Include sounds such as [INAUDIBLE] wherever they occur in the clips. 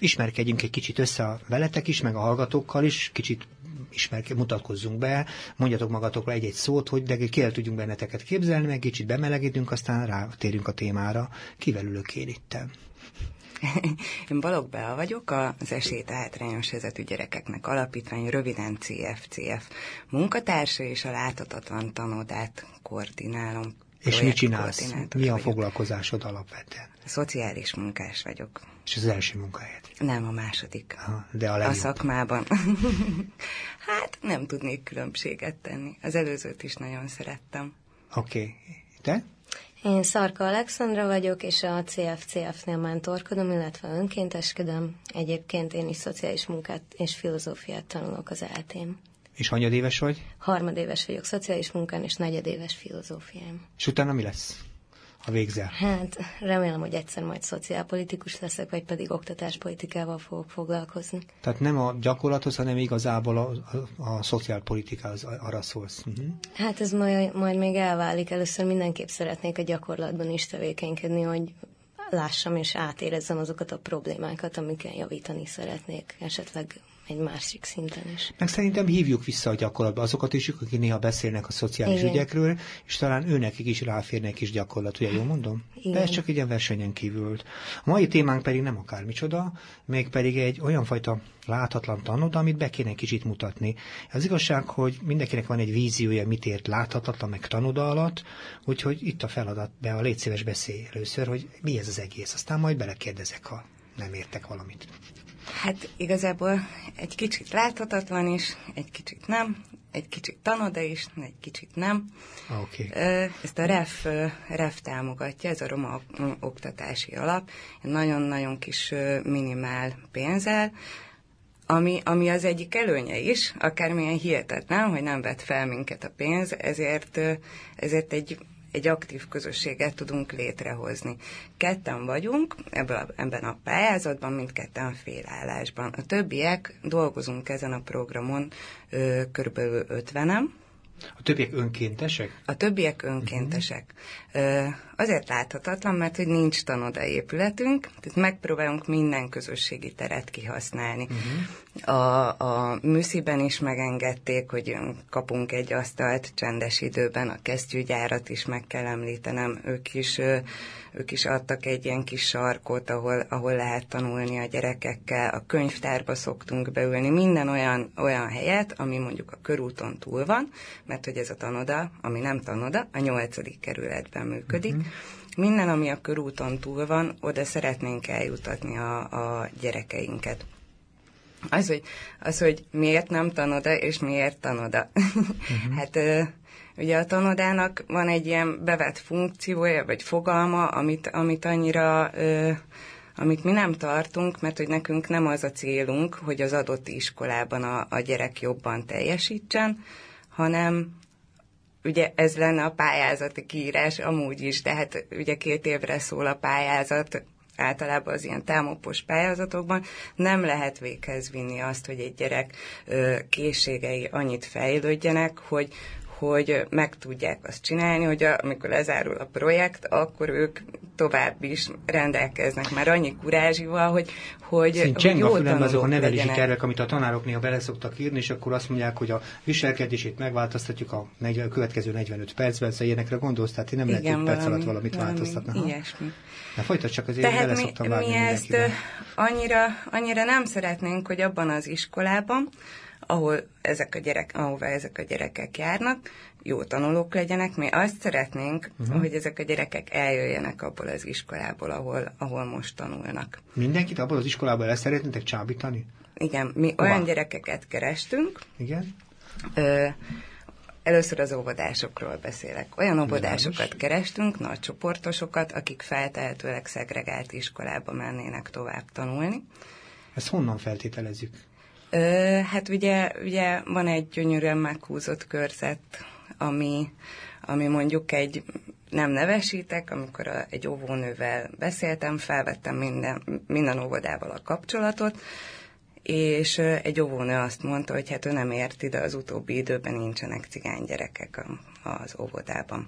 ismerkedjünk egy kicsit össze a veletek is, meg a hallgatókkal is, kicsit ismerke, mutatkozzunk be, mondjatok magatokra egy-egy szót, hogy de ki el tudjunk benneteket képzelni, meg kicsit bemelegítünk, aztán rátérünk a témára. Kivel ülök én itten? [LAUGHS] Én Balog Bea vagyok, az esélyt hátrányos helyzetű gyerekeknek alapítvány, röviden CFCF munkatársa, és a láthatatlan tanodát koordinálom. És mit csinálsz? Mi a foglalkozásod alapvetően? Szociális munkás vagyok. És az első munkahelyed? Nem, a második. Aha, de a legjobb. A szakmában. [LAUGHS] hát nem tudnék különbséget tenni. Az előzőt is nagyon szerettem. Oké. Okay. Te? Én Szarka Alexandra vagyok, és a CFCF-nél mentorkodom, illetve önkénteskedem. Egyébként én is szociális munkát és filozófiát tanulok az eltén. És hanyadéves vagy? Harmadéves vagyok szociális munkán, és negyedéves filozófiám. És utána mi lesz? ha végzel? Hát remélem, hogy egyszer majd szociálpolitikus leszek, vagy pedig oktatáspolitikával fogok foglalkozni. Tehát nem a gyakorlathoz, hanem igazából a, a, a szociálpolitikához arra szólsz. Uh-huh. Hát ez majd, majd még elválik. Először mindenképp szeretnék a gyakorlatban is tevékenykedni, hogy lássam és átérezzem azokat a problémákat, amiken javítani szeretnék, esetleg egy másik szinten is. Meg szerintem hívjuk vissza a gyakorlatba azokat is, akik néha beszélnek a szociális Igen. ügyekről, és talán őnekik is ráférnek is gyakorlat, ugye jól mondom? Igen. De ez csak egy ilyen versenyen kívül. A mai témánk pedig nem akármicsoda, pedig egy olyan fajta láthatlan tanod, amit be kéne kicsit mutatni. Az igazság, hogy mindenkinek van egy víziója, mit ért láthatatlan, meg tanoda alatt, úgyhogy itt a feladat, de a légy szíves beszélj először, hogy mi ez az egész, aztán majd belekérdezek, ha nem értek valamit. Hát igazából egy kicsit láthatatlan is, egy kicsit nem, egy kicsit tanoda is, egy kicsit nem. Okay. Ezt a REF, REF támogatja, ez a roma oktatási alap, nagyon-nagyon kis minimál pénzzel, ami, ami az egyik előnye is, akármilyen hihetetlen, hogy nem vett fel minket a pénz, ezért, ezért egy egy aktív közösséget tudunk létrehozni. Ketten vagyunk ebből a, ebben a pályázatban, mindketten félállásban. A többiek dolgozunk ezen a programon ö, körülbelül 50-en, a többiek önkéntesek? A többiek önkéntesek. Uh-huh. Azért láthatatlan, mert hogy nincs tanoda épületünk, tehát megpróbálunk minden közösségi teret kihasználni. Uh-huh. A, a műsziben is megengedték, hogy kapunk egy asztalt csendes időben, a kesztyűgyárat is meg kell említenem, ők is ők is adtak egy ilyen kis sarkot, ahol, ahol lehet tanulni a gyerekekkel, a könyvtárba szoktunk beülni, minden olyan, olyan helyet, ami mondjuk a körúton túl van, mert hogy ez a tanoda, ami nem tanoda, a nyolcadik kerületben működik, uh-huh. Minden, ami a körúton túl van, oda szeretnénk eljutatni a, a gyerekeinket. Az hogy, az, hogy miért nem tanoda, és miért tanoda. [LAUGHS] Uh-huh. hát Ugye a tanodának van egy ilyen bevett funkciója, vagy fogalma, amit, amit annyira, ö, amit mi nem tartunk, mert hogy nekünk nem az a célunk, hogy az adott iskolában a, a gyerek jobban teljesítsen, hanem ugye ez lenne a pályázati kiírás amúgy is, tehát ugye két évre szól a pályázat, általában az ilyen támopos pályázatokban. Nem lehet véghez vinni azt, hogy egy gyerek készségei annyit fejlődjenek, hogy, hogy meg tudják azt csinálni, hogy amikor lezárul a projekt, akkor ők tovább is rendelkeznek már annyi kurázsival, hogy, hogy, Szint cseng a fülembe azok a nevelési legyenek. tervek, amit a tanárok néha bele szoktak írni, és akkor azt mondják, hogy a viselkedését megváltoztatjuk a, 40, a következő 45 percben, szóval ilyenekre gondolsz, tehát nem lehet egy perc alatt valamit valami változtatni. Ilyesmi. Na folytat csak azért, Tehát bele mi, mi ezt annyira, annyira nem szeretnénk, hogy abban az iskolában, ahol ezek a gyerek, ahová ezek a gyerekek járnak, jó tanulók legyenek. Mi azt szeretnénk, uh-huh. hogy ezek a gyerekek eljöjjenek abból az iskolából, ahol, ahol most tanulnak. Mindenkit abból az iskolából el szeretnétek csábítani? Igen, mi Hova? olyan gyerekeket kerestünk. Igen. Ö, Először az óvodásokról beszélek. Olyan óvodásokat kerestünk, nagy csoportosokat, akik feltehetőleg szegregált iskolába mennének tovább tanulni. Ezt honnan feltételezzük? Hát ugye, ugye van egy gyönyörűen meghúzott körzet, ami, ami mondjuk egy nem nevesítek, amikor a, egy óvónővel beszéltem, felvettem minden, minden óvodával a kapcsolatot, és egy óvónő azt mondta, hogy hát ő nem ért ide, az utóbbi időben nincsenek cigány gyerekek az óvodában.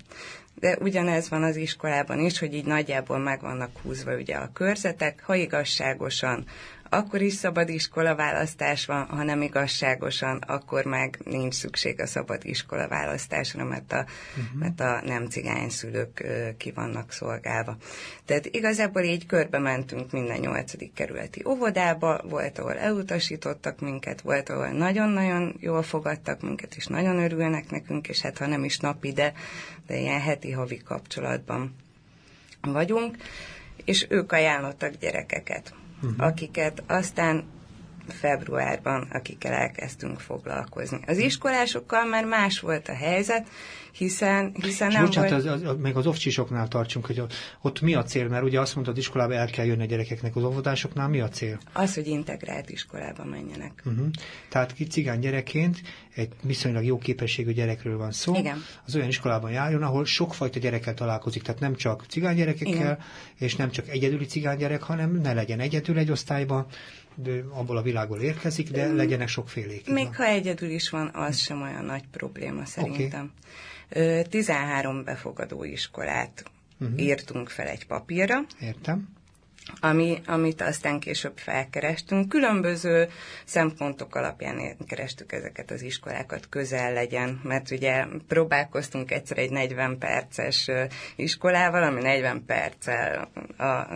De ugyanez van az iskolában is, hogy így nagyjából meg vannak húzva ugye a körzetek, ha igazságosan akkor is szabad iskola választás van, ha nem igazságosan, akkor meg nincs szükség a szabad iskola választásra, mert a, uh-huh. mert a nem cigány szülők ki vannak szolgálva. Tehát igazából így körbe mentünk minden nyolcadik kerületi óvodába, volt, ahol elutasítottak minket, volt, ahol nagyon-nagyon jól fogadtak minket, és nagyon örülnek nekünk, és hát ha nem is napi, de, de ilyen heti-havi kapcsolatban vagyunk, és ők ajánlottak gyerekeket, uh-huh. akiket aztán februárban, akikkel elkezdtünk foglalkozni. Az iskolásokkal már más volt a helyzet, hiszen, hiszen és nem bocsánat, volt... az, az, meg az ofcsisoknál tartsunk, hogy ott mi a cél? Mert ugye azt mondtad, iskolába el kell jönni a gyerekeknek, az óvodásoknál mi a cél? Az, hogy integrált iskolába menjenek. Uh-huh. Tehát ki cigány gyerekként egy viszonylag jó képességű gyerekről van szó. Igen. Az olyan iskolában járjon, ahol sokfajta gyerekkel találkozik, tehát nem csak cigány gyerekekkel, Igen. és nem csak egyedüli cigány gyerek, hanem ne legyen egyedül egy osztályban, de abból a világból érkezik, de legyenek sokfélék. Még van. ha egyedül is van, az sem olyan nagy probléma szerintem. Okay. 13 befogadó iskolát uh-huh. írtunk fel egy papírra. Értem ami, amit aztán később felkerestünk. Különböző szempontok alapján kerestük ezeket az iskolákat, közel legyen, mert ugye próbálkoztunk egyszer egy 40 perces iskolával, ami 40 perccel a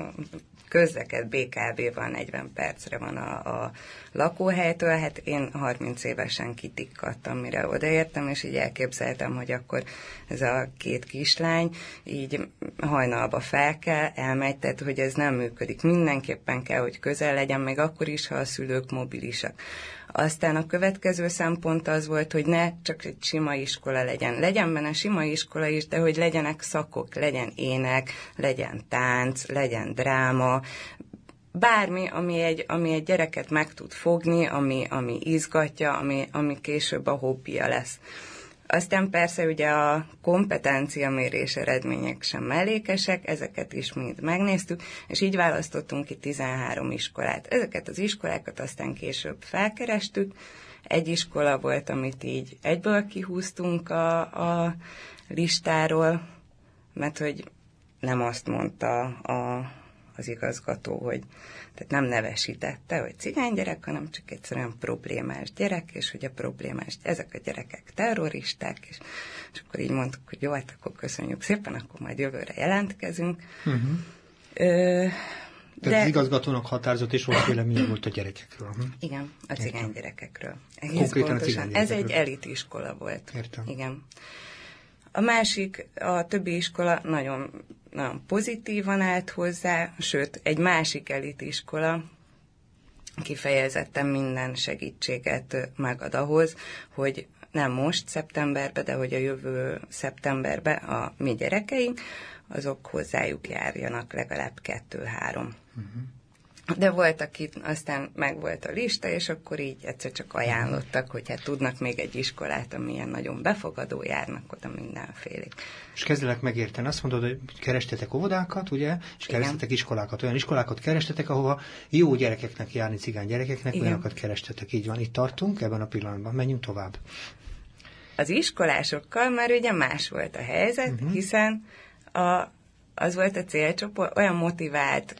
közleked BKB van 40 percre van a, a lakóhelytől, hát én 30 évesen kitikkadtam, mire odaértem, és így elképzeltem, hogy akkor ez a két kislány így hajnalba fel kell, elmegy, tehát hogy ez nem működik. Mindenképpen kell, hogy közel legyen, még akkor is, ha a szülők mobilisak. Aztán a következő szempont az volt, hogy ne csak egy sima iskola legyen. Legyen benne sima iskola is, de hogy legyenek szakok, legyen ének, legyen tánc, legyen dráma, bármi, ami egy, ami egy gyereket meg tud fogni, ami, ami izgatja, ami, ami később a hobbija lesz. Aztán persze ugye a kompetencia mérés eredmények sem mellékesek, ezeket is mind megnéztük, és így választottunk ki 13 iskolát. Ezeket az iskolákat aztán később felkerestük. Egy iskola volt, amit így egyből kihúztunk a, a listáról, mert hogy nem azt mondta a, az igazgató, hogy tehát nem nevesítette, hogy cigány gyerek, hanem csak egyszerűen problémás gyerek, és hogy a problémás, ezek a gyerekek terroristák, és, és akkor így mondtuk, hogy jó, hát akkor köszönjük szépen, akkor majd jövőre jelentkezünk. Uh-huh. Ö, de... Tehát az igazgatónak határozott és volt véleménye volt a gyerekekről. Hm? Igen, a cigány gyerekekről. Egész Konkrétan a cigány Ez egy elitiskola volt. Értem. Igen. A másik, a többi iskola nagyon nagyon pozitívan állt hozzá, sőt, egy másik elitiskola kifejezetten minden segítséget megad ahhoz, hogy nem most szeptemberben, de hogy a jövő szeptemberben a mi gyerekeink, azok hozzájuk járjanak legalább kettő-három. Uh-huh. De volt, aki aztán meg volt a lista, és akkor így egyszer csak ajánlottak, hogy hát tudnak még egy iskolát, amilyen nagyon befogadó, járnak oda mindenféle. És kezdelek megérteni, azt mondod, hogy kerestetek óvodákat, ugye, és kerestetek Igen. iskolákat, olyan iskolákat kerestetek, ahova jó gyerekeknek járni, cigány gyerekeknek, Igen. olyanokat kerestetek, így van, itt tartunk ebben a pillanatban, menjünk tovább. Az iskolásokkal már ugye más volt a helyzet, uh-huh. hiszen a, az volt a célcsoport, olyan motivált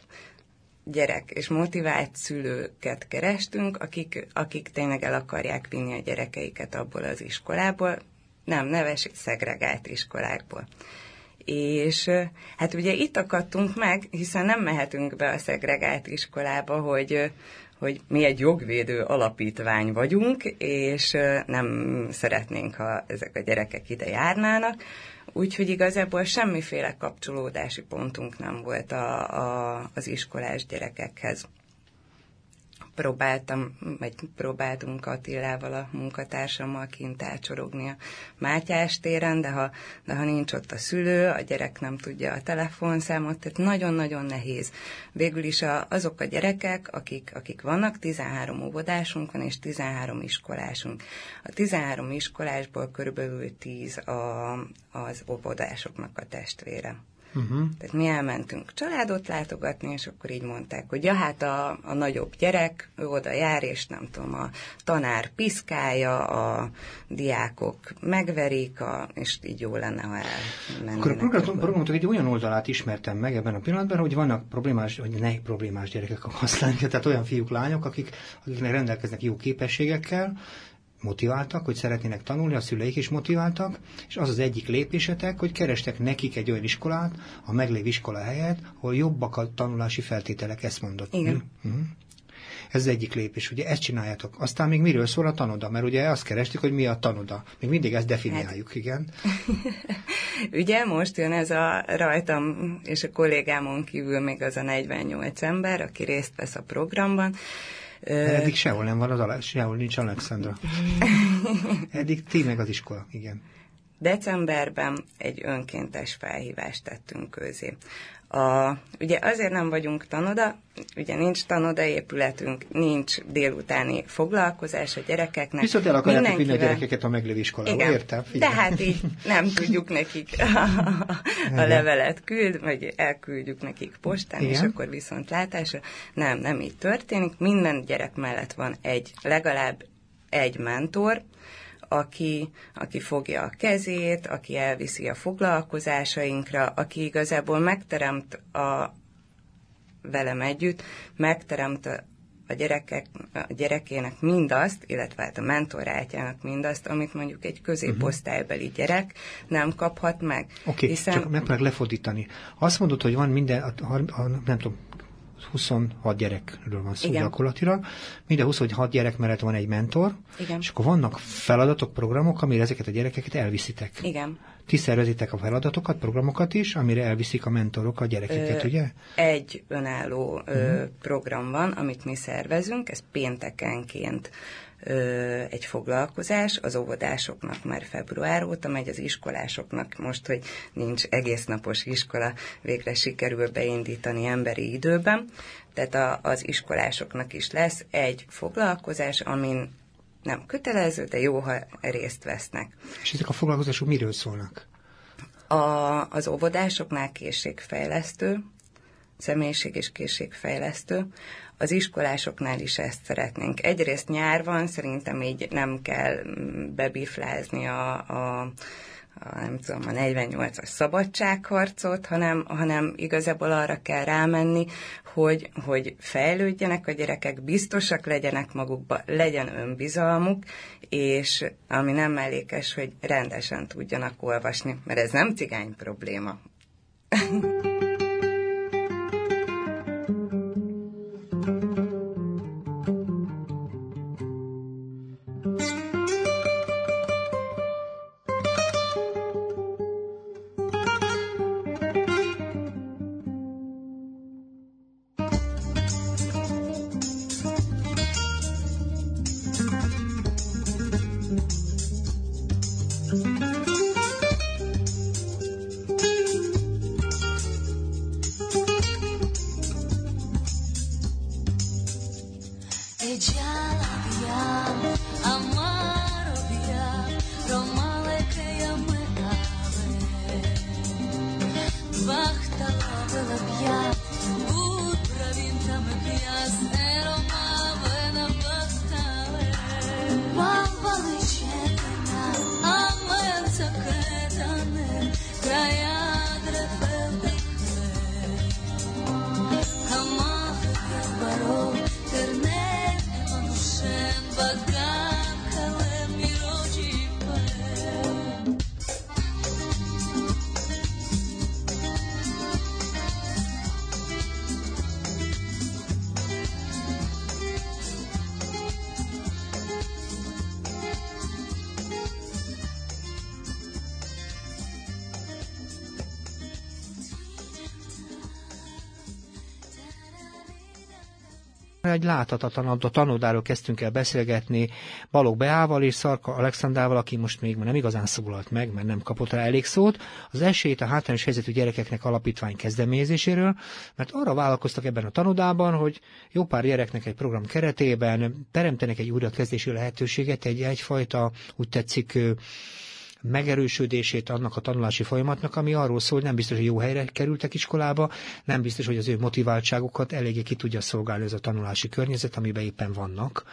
gyerek és motivált szülőket kerestünk, akik, akik tényleg el akarják vinni a gyerekeiket abból az iskolából, nem neves, szegregált iskolákból. És hát ugye itt akadtunk meg, hiszen nem mehetünk be a szegregált iskolába, hogy, hogy mi egy jogvédő alapítvány vagyunk, és nem szeretnénk, ha ezek a gyerekek ide járnának, Úgyhogy igazából semmiféle kapcsolódási pontunk nem volt a, a, az iskolás gyerekekhez próbáltam, vagy próbáltunk Attilával, a munkatársammal kint elcsorogni a Mátyás téren, de ha, de ha nincs ott a szülő, a gyerek nem tudja a telefonszámot, tehát nagyon-nagyon nehéz. Végül is a, azok a gyerekek, akik, akik vannak, 13 óvodásunk van, és 13 iskolásunk. A 13 iskolásból körülbelül 10 a, az óvodásoknak a testvére. Uh-huh. Tehát mi elmentünk családot látogatni, és akkor így mondták, hogy ja, hát a, a nagyobb gyerek, ő oda jár, és nem tudom, a tanár piszkálja, a diákok megverik, a, és így jó lenne, ha elmennének. Akkor a program, programotok egy olyan oldalát ismertem meg ebben a pillanatban, hogy vannak problémás, vagy ne problémás gyerekek használni, [LAUGHS] tehát olyan fiúk, lányok, akik, akiknek rendelkeznek jó képességekkel, motiváltak, hogy szeretnének tanulni, a szüleik is motiváltak, és az az egyik lépésetek, hogy kerestek nekik egy olyan iskolát, a meglévő iskola helyett, ahol jobbak a tanulási feltételek, ezt mondott. Igen. Mm-hmm. Ez az egyik lépés, ugye ezt csináljátok. Aztán még miről szól a tanoda, mert ugye azt kerestük, hogy mi a tanoda. Még mindig ezt definiáljuk, hát. igen. [LAUGHS] ugye most jön ez a rajtam és a kollégámon kívül még az a 48 ember, aki részt vesz a programban, Eddig sehol nem van az Alex, sehol nincs Alexandra. [LAUGHS] Eddig tényleg az iskola, igen. Decemberben egy önkéntes felhívást tettünk közé. A, ugye azért nem vagyunk tanoda, ugye nincs tanoda épületünk, nincs délutáni foglalkozás a gyerekeknek. Viszont el akarják vinni a gyerekeket a meglévő iskolába, Igen. értem? Figyelj. De hát így nem tudjuk nekik a, a levelet küld, vagy elküldjük nekik postán, Igen. és akkor viszont látásra. Nem, nem így történik. Minden gyerek mellett van egy, legalább egy mentor, aki, aki fogja a kezét, aki elviszi a foglalkozásainkra, aki igazából megteremt a, velem együtt, megteremt a, gyerekek, a gyerekének mindazt, illetve hát a mentorátjának mindazt, amit mondjuk egy középosztálybeli gyerek nem kaphat meg. Oké, okay, hiszen... csak megpróbálok lefordítani. Azt mondod, hogy van minden, a, a, a, nem tudom, 26 gyerekről van szó Igen. gyakorlatilag. Minden 26 gyerek mellett van egy mentor, Igen. és akkor vannak feladatok, programok, amire ezeket a gyerekeket elviszitek. Igen. Ti szervezitek a feladatokat, programokat is, amire elviszik a mentorok a gyerekeket, ö, ugye? Egy önálló ö, uh-huh. program van, amit mi szervezünk, ez péntekenként egy foglalkozás, az óvodásoknak már február óta megy, az iskolásoknak most, hogy nincs egész napos iskola, végre sikerül beindítani emberi időben, tehát a, az iskolásoknak is lesz egy foglalkozás, amin nem kötelező, de jó, ha részt vesznek. És ezek a foglalkozások miről szólnak? A, az óvodásoknál készségfejlesztő, személyiség és készségfejlesztő, az iskolásoknál is ezt szeretnénk. Egyrészt nyár van, szerintem így nem kell bebiflázni a, a, a nem tudom, a 48-as szabadságharcot, hanem, hanem igazából arra kell rámenni, hogy, hogy fejlődjenek a gyerekek, biztosak legyenek magukba, legyen önbizalmuk, és ami nem mellékes, hogy rendesen tudjanak olvasni, mert ez nem cigány probléma. [LAUGHS] egy láthatatlan a tanodáról kezdtünk el beszélgetni Balog Beával és Szarka Alexandrával, aki most még nem igazán szólalt meg, mert nem kapott rá elég szót, az esélyt a hátrányos helyzetű gyerekeknek alapítvány kezdeményezéséről, mert arra vállalkoztak ebben a tanodában, hogy jó pár gyereknek egy program keretében teremtenek egy újrakezdési lehetőséget, egy egyfajta, úgy tetszik, megerősödését annak a tanulási folyamatnak, ami arról szól, hogy nem biztos, hogy jó helyre kerültek iskolába, nem biztos, hogy az ő motiváltságukat eléggé ki tudja szolgálni ez a tanulási környezet, amiben éppen vannak.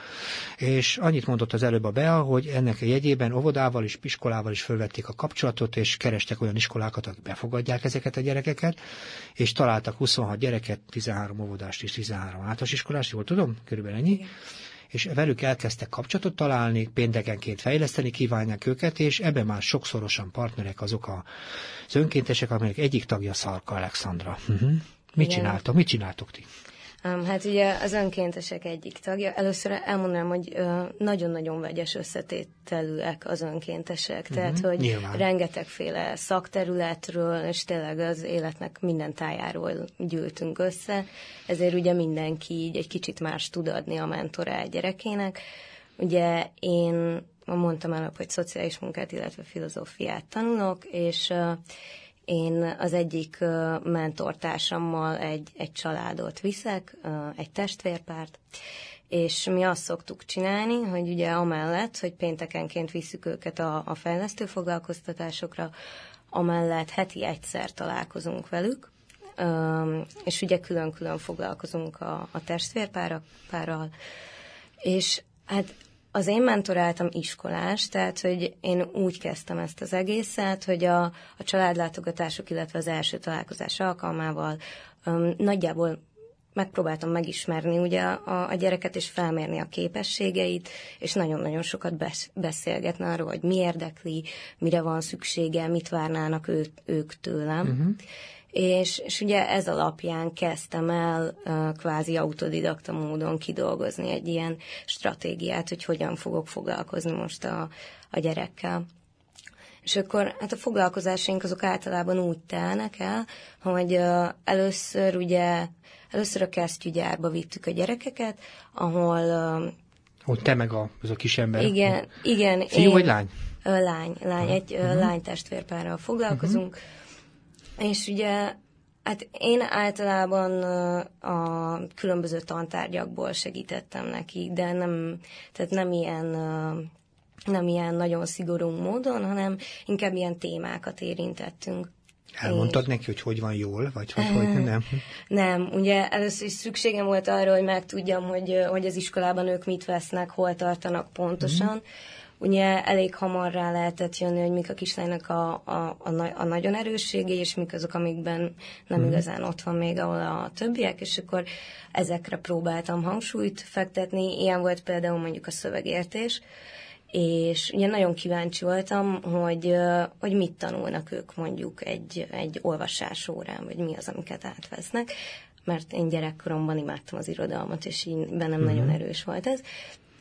És annyit mondott az előbb a Bea, hogy ennek a jegyében óvodával és iskolával is fölvették a kapcsolatot, és kerestek olyan iskolákat, akik befogadják ezeket a gyerekeket, és találtak 26 gyereket, 13 óvodást és 13 általános iskolást, jól tudom? Körülbelül ennyi. Igen és velük elkezdtek kapcsolatot találni, péntekenként fejleszteni kívánják őket, és ebben már sokszorosan partnerek azok az önkéntesek, amelyek egyik tagja Szarka Alexandra. Uh-huh. Mit csináltok? Mit csináltok ti? Hát ugye az önkéntesek egyik tagja. Először elmondanám, hogy nagyon-nagyon vegyes összetételűek az önkéntesek. Uh-huh, Tehát, hogy nyilván. rengetegféle szakterületről, és tényleg az életnek minden tájáról gyűltünk össze. Ezért ugye mindenki így egy kicsit más tud adni a mentorá gyerekének. Ugye én mondtam el, hogy szociális munkát, illetve filozófiát tanulok, és én az egyik mentortársammal egy, egy családot viszek, egy testvérpárt, és mi azt szoktuk csinálni, hogy ugye amellett, hogy péntekenként visszük őket a, a fejlesztő foglalkoztatásokra, amellett heti egyszer találkozunk velük, és ugye külön-külön foglalkozunk a, a testvérpárral, és hát az én mentoráltam iskolás, tehát hogy én úgy kezdtem ezt az egészet, hogy a, a családlátogatások, illetve az első találkozás alkalmával um, nagyjából megpróbáltam megismerni ugye a, a gyereket, és felmérni a képességeit, és nagyon-nagyon sokat besz, beszélgetni arról, hogy mi érdekli, mire van szüksége, mit várnának ő, ők tőlem. Uh-huh és, és ugye ez alapján kezdtem el kvázi autodidakta módon kidolgozni egy ilyen stratégiát, hogy hogyan fogok foglalkozni most a, a gyerekkel. És akkor hát a foglalkozásaink azok általában úgy telnek el, hogy először ugye, először a kesztyűgyárba vittük a gyerekeket, ahol... Hogy te meg a, az a kis ember. Igen, igen. Fiú én, vagy lány? Lány, lány, egy uh-huh. lány testvérpárral foglalkozunk. Uh-huh és ugye Hát én általában a különböző tantárgyakból segítettem neki, de nem, tehát nem ilyen, nem ilyen nagyon szigorú módon, hanem inkább ilyen témákat érintettünk. Elmondtad és... neki, hogy hogy van jól, vagy hogy, hogy nem? Nem, ugye először is szükségem volt arra, hogy megtudjam, hogy, hogy az iskolában ők mit vesznek, hol tartanak pontosan. Mm ugye elég hamar rá lehetett jönni, hogy mik a kislánynak a, a, a, a nagyon erősségei, és mik azok, amikben nem mm. igazán ott van még, ahol a többiek, és akkor ezekre próbáltam hangsúlyt fektetni. Ilyen volt például mondjuk a szövegértés, és ugye nagyon kíváncsi voltam, hogy, hogy mit tanulnak ők mondjuk egy, egy olvasás órán, vagy mi az, amiket átvesznek mert én gyerekkoromban imádtam az irodalmat, és így bennem mm. nagyon erős volt ez.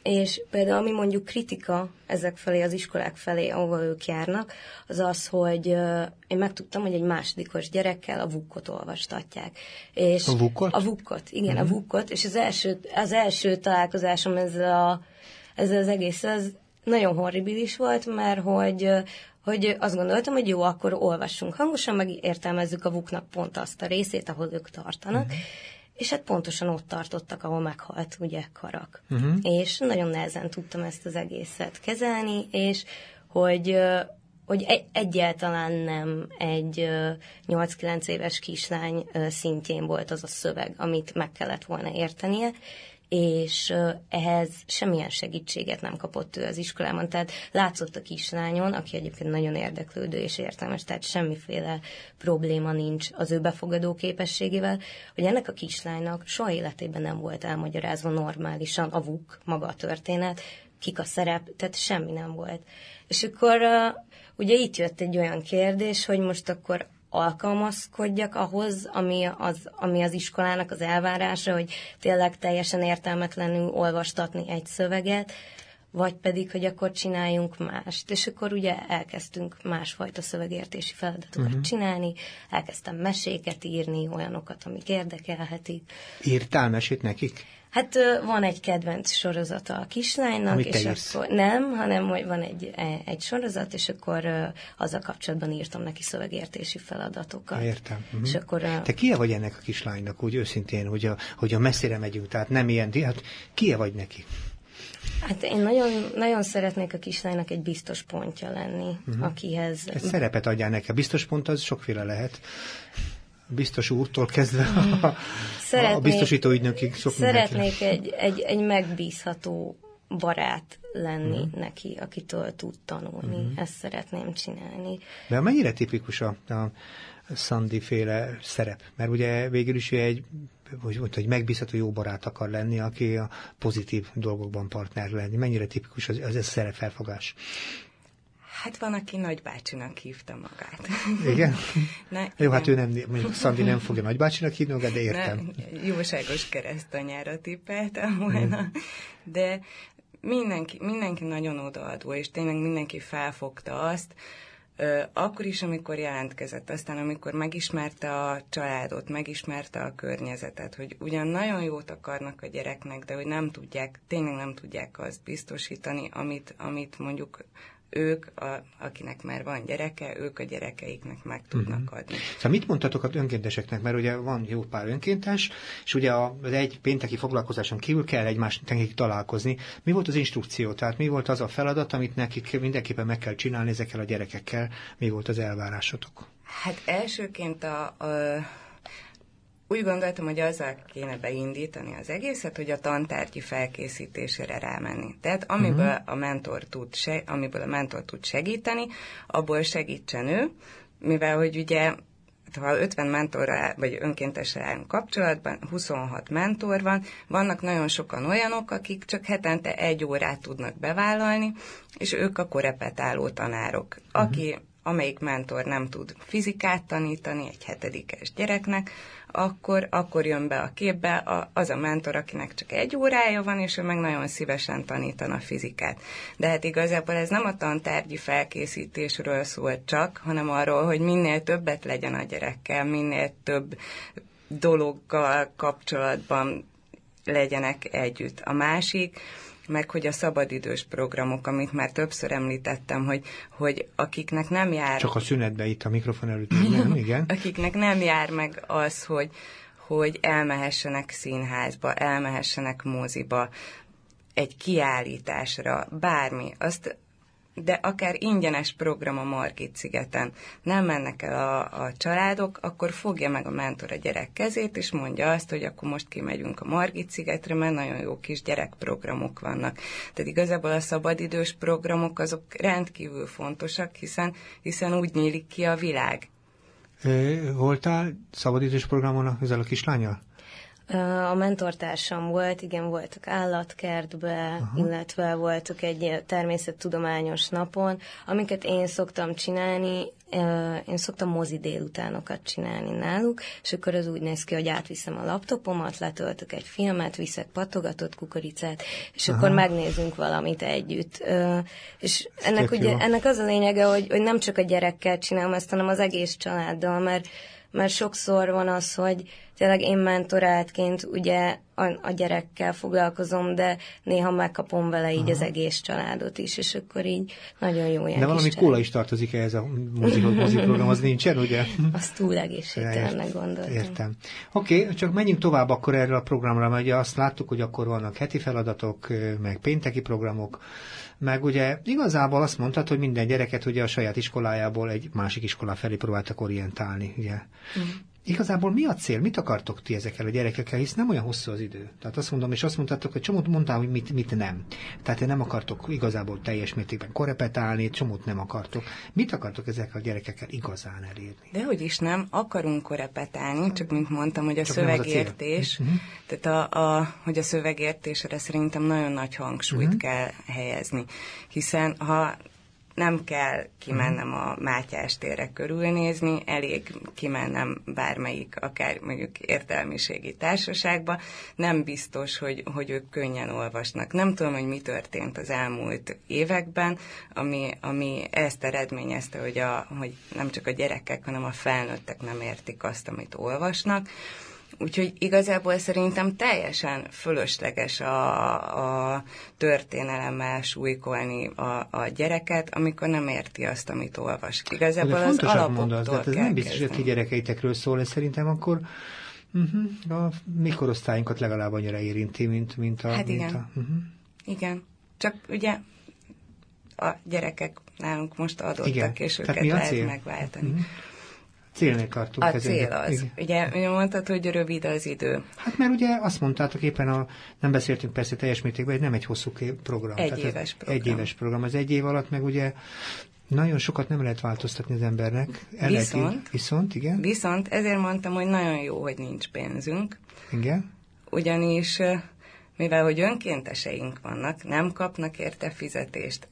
És például ami mondjuk kritika ezek felé, az iskolák felé, ahova ők járnak, az az, hogy uh, én megtudtam, hogy egy másodikos gyerekkel a vukkot olvastatják. És a vukkot? A vukkot, igen, uh-huh. a mhm. vukkot. És az első, az első találkozásom ezzel, a, ezzel az egész, az nagyon horribilis volt, mert hogy hogy azt gondoltam, hogy jó, akkor olvassunk hangosan, meg értelmezzük a vuknak pont azt a részét, ahol ők tartanak. Uh-huh és hát pontosan ott tartottak, ahol meghalt ugye Karak. Uh-huh. És nagyon nehezen tudtam ezt az egészet kezelni, és hogy hogy egy, egyáltalán nem egy 8-9 éves kislány szintjén volt az a szöveg, amit meg kellett volna értenie, és ehhez semmilyen segítséget nem kapott ő az iskolában. Tehát látszott a kislányon, aki egyébként nagyon érdeklődő és értelmes, tehát semmiféle probléma nincs az ő befogadó képességével, hogy ennek a kislánynak soha életében nem volt elmagyarázva normálisan a vuk, maga a történet, kik a szerep, tehát semmi nem volt. És akkor ugye itt jött egy olyan kérdés, hogy most akkor alkalmazkodjak ahhoz, ami az, ami az iskolának az elvárása, hogy tényleg teljesen értelmetlenül olvastatni egy szöveget, vagy pedig, hogy akkor csináljunk mást. És akkor ugye elkezdtünk másfajta szövegértési feladatokat uh-huh. csinálni, elkezdtem meséket írni, olyanokat, amik érdekelhetik. Írtál mesét nekik? Hát van egy kedvenc sorozata a kislánynak, Amit és akkor nem, hanem hogy van egy, e, egy sorozat, és akkor azzal kapcsolatban írtam neki szövegértési feladatokat. Értem. Uh-huh. És akkor a... Te kie vagy ennek a kislánynak, úgy őszintén, hogy a, hogy a messzire megyünk, tehát nem ilyen, hát kie vagy neki? Hát én nagyon, nagyon szeretnék a kislánynak egy biztos pontja lenni, uh-huh. akihez... Egy szerepet adjál neki. A biztos pont az sokféle lehet. Biztos úrtól kezdve a, szeretnék, a biztosító ügynökig sok Szeretnék egy, egy, egy megbízható barát lenni uh-huh. neki, akitől tud tanulni. Uh-huh. Ezt szeretném csinálni. De mennyire tipikus a, a Sandy féle szerep? Mert ugye végül is egy hogy, hogy megbízható jó barát akar lenni, aki a pozitív dolgokban partner lenni. Mennyire tipikus az, az ez a szerepfelfogás? Hát van, aki nagybácsinak hívta magát. Igen? [LAUGHS] ne, Jó, igen. hát ő nem, mondjuk Szandi nem fogja nagybácsinak hívni magát, de értem. Ne, jóságos keresztanyára tippeltem volna. De mindenki, mindenki nagyon odaadó, és tényleg mindenki felfogta azt, akkor is, amikor jelentkezett, aztán amikor megismerte a családot, megismerte a környezetet, hogy ugyan nagyon jót akarnak a gyereknek, de hogy nem tudják, tényleg nem tudják azt biztosítani, amit, amit mondjuk ők, a, akinek már van gyereke, ők a gyerekeiknek meg tudnak uh-huh. adni. Szóval mit mondtatok az önkénteseknek, mert ugye van jó pár önkéntes, és ugye az egy pénteki foglalkozáson kívül kell egymás nekik találkozni. Mi volt az instrukció, tehát mi volt az a feladat, amit nekik mindenképpen meg kell csinálni ezekkel a gyerekekkel, mi volt az elvárásotok? Hát elsőként a, a úgy gondoltam, hogy azzal kéne beindítani az egészet, hogy a tantárgyi felkészítésére rámenni. Tehát amiből uh-huh. a mentor tud, se, amiből a mentor tud segíteni, abból segítsen ő, mivel hogy ugye ha 50 mentorral vagy önkéntesre állunk kapcsolatban, 26 mentor van, vannak nagyon sokan olyanok, akik csak hetente egy órát tudnak bevállalni, és ők a korepetáló tanárok. Uh-huh. Aki, amelyik mentor nem tud fizikát tanítani egy hetedikes gyereknek, akkor, akkor jön be a képbe a, az a mentor, akinek csak egy órája van, és ő meg nagyon szívesen tanítana fizikát. De hát igazából ez nem a tantárgyi felkészítésről szól csak, hanem arról, hogy minél többet legyen a gyerekkel, minél több dologgal kapcsolatban legyenek együtt. A másik, meg hogy a szabadidős programok, amit már többször említettem, hogy, hogy akiknek nem jár... Csak a szünetbe itt a mikrofon előtt, nem, igen. [LAUGHS] akiknek nem jár meg az, hogy, hogy elmehessenek színházba, elmehessenek moziba, egy kiállításra, bármi, azt de akár ingyenes program a Margit szigeten nem mennek el a, a családok, akkor fogja meg a mentor a gyerek kezét, és mondja azt, hogy akkor most kimegyünk a Margit szigetre, mert nagyon jó kis gyerekprogramok vannak. Tehát igazából a szabadidős programok azok rendkívül fontosak, hiszen, hiszen úgy nyílik ki a világ. Voltál szabadidős programon ezzel a kislányjal? A mentortársam volt, igen, voltak állatkertbe, Aha. illetve voltak egy természettudományos napon, amiket én szoktam csinálni, én szoktam mozi délutánokat csinálni náluk, és akkor az úgy néz ki, hogy átviszem a laptopomat, letöltök egy filmet, viszek patogatott kukoricát, és Aha. akkor megnézünk valamit együtt. És ennek, ugye, ennek az a lényege, hogy, hogy nem csak a gyerekkel csinálom ezt, hanem az egész családdal, mert mert sokszor van az, hogy tényleg én mentoráltként ugye a, a gyerekkel foglalkozom, de néha megkapom vele így Aha. az egész családot is, és akkor így nagyon jó ilyen De valami kóla is tartozik ehhez a mozi program, az nincsen, ugye? Az túl egészségtelennek gondoltam. Értem. Oké, okay, csak menjünk tovább akkor erről a programra, mert ugye azt láttuk, hogy akkor vannak heti feladatok, meg pénteki programok, meg ugye igazából azt mondtad, hogy minden gyereket ugye a saját iskolájából egy másik iskola felé próbáltak orientálni, ugye. Mm. Igazából mi a cél? Mit akartok ti ezekkel a gyerekekkel? Hisz nem olyan hosszú az idő. Tehát azt mondom, és azt mondtátok, hogy csomót mondtál, hogy mit, mit nem. Tehát én nem akartok igazából teljes mértékben korepetálni, csomót nem akartok. Mit akartok ezekkel a gyerekekkel igazán elérni? De hogy is nem, akarunk korepetálni, csak mint mondtam, hogy a csak szövegértés, a uh-huh. tehát a, a, hogy a szövegértésre szerintem nagyon nagy hangsúlyt uh-huh. kell helyezni. Hiszen ha nem kell kimennem a Mátyás térre körülnézni, elég kimennem bármelyik, akár mondjuk értelmiségi társaságba, nem biztos, hogy, hogy ők könnyen olvasnak. Nem tudom, hogy mi történt az elmúlt években, ami, ami ezt eredményezte, hogy, a, hogy nem csak a gyerekek, hanem a felnőttek nem értik azt, amit olvasnak. Úgyhogy igazából szerintem teljesen fölösleges a, a történelemmel súlykolni a, a gyereket, amikor nem érti azt, amit olvas. Igazából az alapoktól mondasz, de hát ez nem biztos, hogy a gyerekeitekről szól, ez szerintem akkor uh-huh, a mi korosztályunkat legalább annyira érinti, mint, mint a... Hát mint igen. A, uh-huh. Igen. Csak ugye a gyerekek nálunk most adottak, Igen. és őket lehet cél? megváltani. Mm-hmm. Célnél tartunk. A cél az. Igen. Ugye, mondtad, hogy rövid az idő. Hát mert ugye azt mondtátok éppen, a, nem beszéltünk persze teljes mértékben, hogy nem egy hosszú program. Egy Tehát éves program. Egy éves program. Az egy év alatt meg ugye nagyon sokat nem lehet változtatni az embernek. El viszont, lehet, viszont, igen. Viszont ezért mondtam, hogy nagyon jó, hogy nincs pénzünk. Igen. Ugyanis mivel hogy önkénteseink vannak, nem kapnak érte fizetést,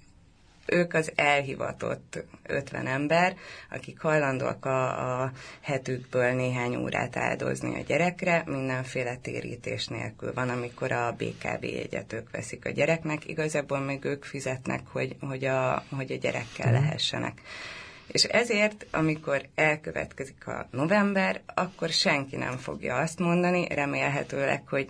ők az elhivatott 50 ember, akik hajlandóak a, a hetükből néhány órát áldozni a gyerekre, mindenféle térítés nélkül. Van, amikor a BKV jegyet ők veszik a gyereknek, igazából még ők fizetnek, hogy, hogy, a, hogy a gyerekkel mhm. lehessenek. És ezért, amikor elkövetkezik a november, akkor senki nem fogja azt mondani, remélhetőleg, hogy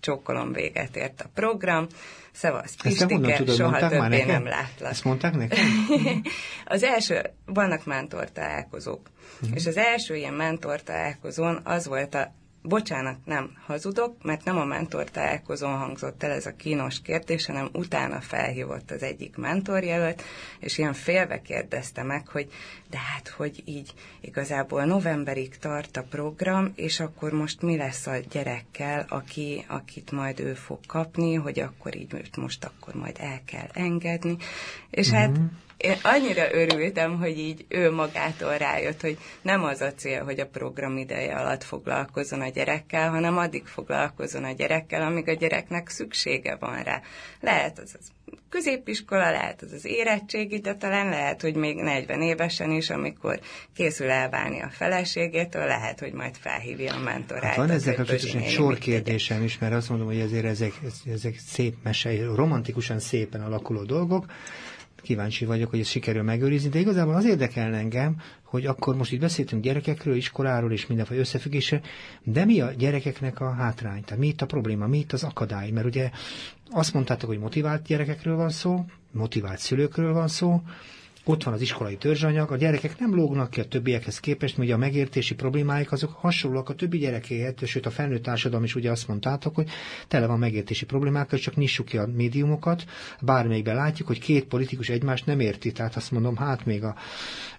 csókolom véget ért a program, Szevasz, Pistike, tudod, soha többé nem látlak. Ezt mondták nekem? [LAUGHS] az első, vannak mentor találkozók, uh-huh. és az első ilyen mentor találkozón az volt a bocsánat, nem hazudok, mert nem a mentor találkozón hangzott el ez a kínos kérdés, hanem utána felhívott az egyik mentorjelölt, és ilyen félve kérdezte meg, hogy de hát, hogy így igazából novemberig tart a program, és akkor most mi lesz a gyerekkel, aki, akit majd ő fog kapni, hogy akkor így őt most akkor majd el kell engedni. És uh-huh. hát én annyira örültem, hogy így ő magától rájött, hogy nem az a cél, hogy a program ideje alatt foglalkozzon a gyerekkel, hanem addig foglalkozzon a gyerekkel, amíg a gyereknek szüksége van rá. Lehet az az középiskola, lehet az az érettségi, de talán lehet, hogy még 40 évesen is, amikor készül elválni a feleségétől, lehet, hogy majd felhívja a mentorát. Hát van ezzel kapcsolatosan egy sor kérdésem is, mert azt mondom, hogy ezért ezek, ezek szép mesei, romantikusan szépen alakuló dolgok, kíváncsi vagyok, hogy ezt sikerül megőrizni, de igazából az érdekel engem, hogy akkor most itt beszéltünk gyerekekről, iskoláról és mindenfajta összefüggésre, de mi a gyerekeknek a hátrány? Tehát mi itt a probléma, mi itt az akadály? Mert ugye azt mondtátok, hogy motivált gyerekekről van szó, motivált szülőkről van szó, ott van az iskolai törzsanyag, a gyerekek nem lógnak ki a többiekhez képest, mert ugye a megértési problémáik azok hasonlóak a többi gyerekéhez, sőt a felnőtt társadalom is ugye azt mondtátok, hogy tele van megértési problémákkal, csak nyissuk ki a médiumokat, bármelyikben látjuk, hogy két politikus egymást nem érti, tehát azt mondom, hát még a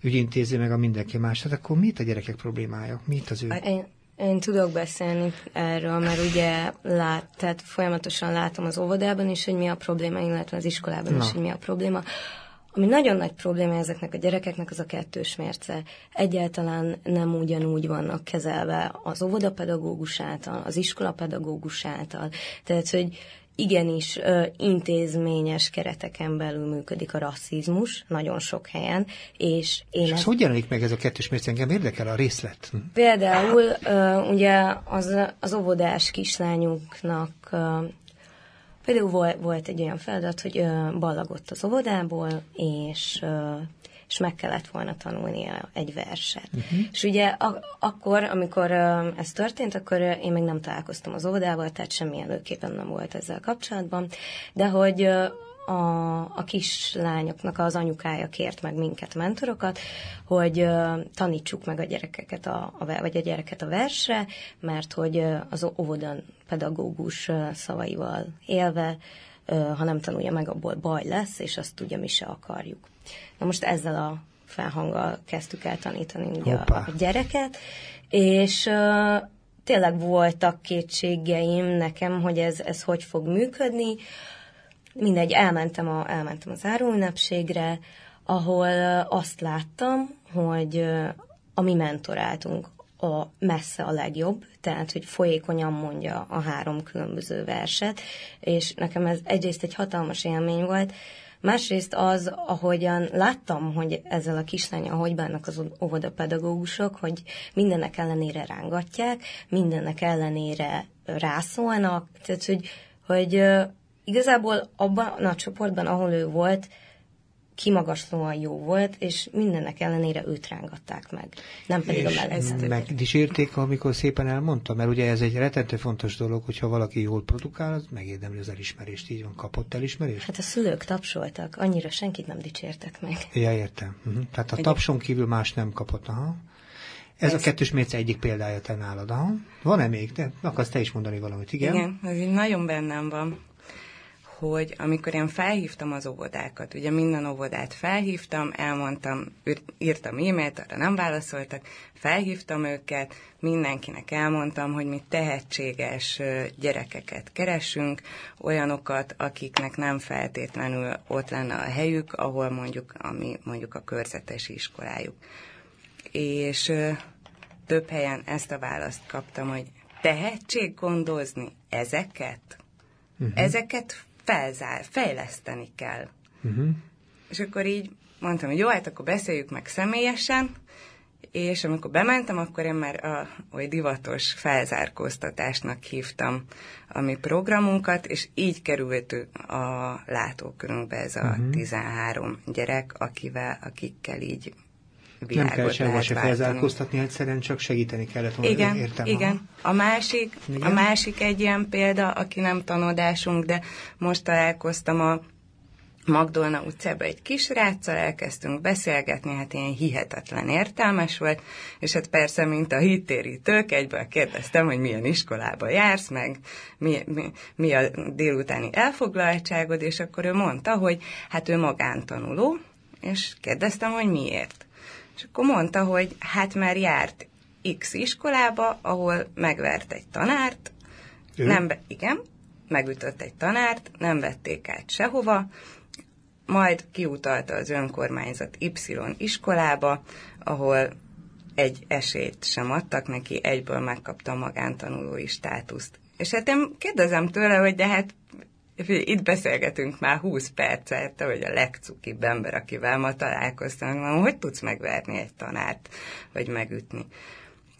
ügyintéző, meg a mindenki más, tehát akkor mit a gyerekek problémája? Mit az ő? Én, én tudok beszélni erről, mert ugye lát, tehát folyamatosan látom az óvodában is, hogy mi a probléma, illetve az iskolában Na. is, hogy mi a probléma. Ami nagyon nagy probléma ezeknek a gyerekeknek, az a kettős mérce. Egyáltalán nem ugyanúgy vannak kezelve az óvodapedagógus által, az iskolapedagógus által. Tehát, hogy igenis ö, intézményes kereteken belül működik a rasszizmus nagyon sok helyen, és én... És ezt... hogy jelenik meg ez a kettős mérce? Engem érdekel a részlet. Például ö, ugye az, az óvodás kislányunknak ö, Például volt, volt egy olyan feladat, hogy ö, ballagott az óvodából, és ö, és meg kellett volna tanulnia egy verset. Uh-huh. És ugye a, akkor, amikor ö, ez történt, akkor én még nem találkoztam az óvodával, tehát semmilyen előképpen nem volt ezzel kapcsolatban, de hogy ö, a, a kislányoknak az anyukája kért meg minket, mentorokat, hogy uh, tanítsuk meg a gyerekeket, a, a, vagy a gyereket a versre, mert hogy uh, az óvodan pedagógus uh, szavaival élve, uh, ha nem tanulja meg, abból baj lesz, és azt ugye mi se akarjuk. Na most ezzel a felhanggal kezdtük el tanítani ugye a, a gyereket, és uh, tényleg voltak kétségeim nekem, hogy ez, ez hogy fog működni, mindegy, elmentem, a, elmentem az záróünnepségre, ahol azt láttam, hogy a mi mentoráltunk a messze a legjobb, tehát, hogy folyékonyan mondja a három különböző verset, és nekem ez egyrészt egy hatalmas élmény volt, másrészt az, ahogyan láttam, hogy ezzel a kislánya hogy bánnak az óvodapedagógusok, hogy mindennek ellenére rángatják, mindennek ellenére rászólnak, tehát, hogy, hogy igazából abban a csoportban, ahol ő volt, kimagaslóan jó volt, és mindennek ellenére őt rángatták meg, nem pedig és a mellett. Megdicsérték, amikor szépen elmondta, mert ugye ez egy retentő fontos dolog, hogyha valaki jól produkál, az megérdemli az elismerést, így van, kapott elismerést? Hát a szülők tapsoltak, annyira senkit nem dicsértek meg. Ja, értem. Uh-huh. Tehát a tapson kívül más nem kapott, aha. Ez, ez a kettős mérce egyik példája te nálad, aha. Van-e még? De akarsz te is mondani valamit, igen? Igen, ez így nagyon bennem van hogy amikor én felhívtam az óvodákat, ugye minden óvodát felhívtam, elmondtam, írtam e-mailt, arra nem válaszoltak, felhívtam őket, mindenkinek elmondtam, hogy mi tehetséges gyerekeket keresünk, olyanokat, akiknek nem feltétlenül ott lenne a helyük, ahol mondjuk, ami mondjuk a körzetes iskolájuk. És több helyen ezt a választ kaptam, hogy tehetség gondozni ezeket? Uh-huh. Ezeket felzár, fejleszteni kell. Uh-huh. És akkor így mondtam, hogy jó, hát akkor beszéljük meg személyesen, és amikor bementem, akkor én már a oly divatos felzárkóztatásnak hívtam a mi programunkat, és így került a látókörünkbe ez a uh-huh. 13 gyerek, akivel, akikkel így nem kell sehova se felzárkóztatni, egyszerűen csak segíteni kellett volna. Igen, értem, igen. A másik, igen. a másik egy ilyen példa, aki nem tanodásunk, de most találkoztam a Magdolna utcában egy kis ráccal elkezdtünk beszélgetni, hát ilyen hihetetlen értelmes volt, és hát persze, mint a hittérítők, egyből kérdeztem, hogy milyen iskolába jársz, meg mi, mi, mi a délutáni elfoglaltságod, és akkor ő mondta, hogy hát ő magántanuló, és kérdeztem, hogy miért. És akkor mondta, hogy hát már járt X iskolába, ahol megvert egy tanárt, ő? nem be, igen, megütött egy tanárt, nem vették át sehova, majd kiutalta az önkormányzat Y iskolába, ahol egy esélyt sem adtak neki, egyből megkapta a magántanulói státuszt. És hát én kérdezem tőle, hogy de hát itt beszélgetünk már 20 percet, hogy a legcukibb ember, akivel ma találkoztam, mondom, hogy tudsz megverni egy tanárt, vagy megütni.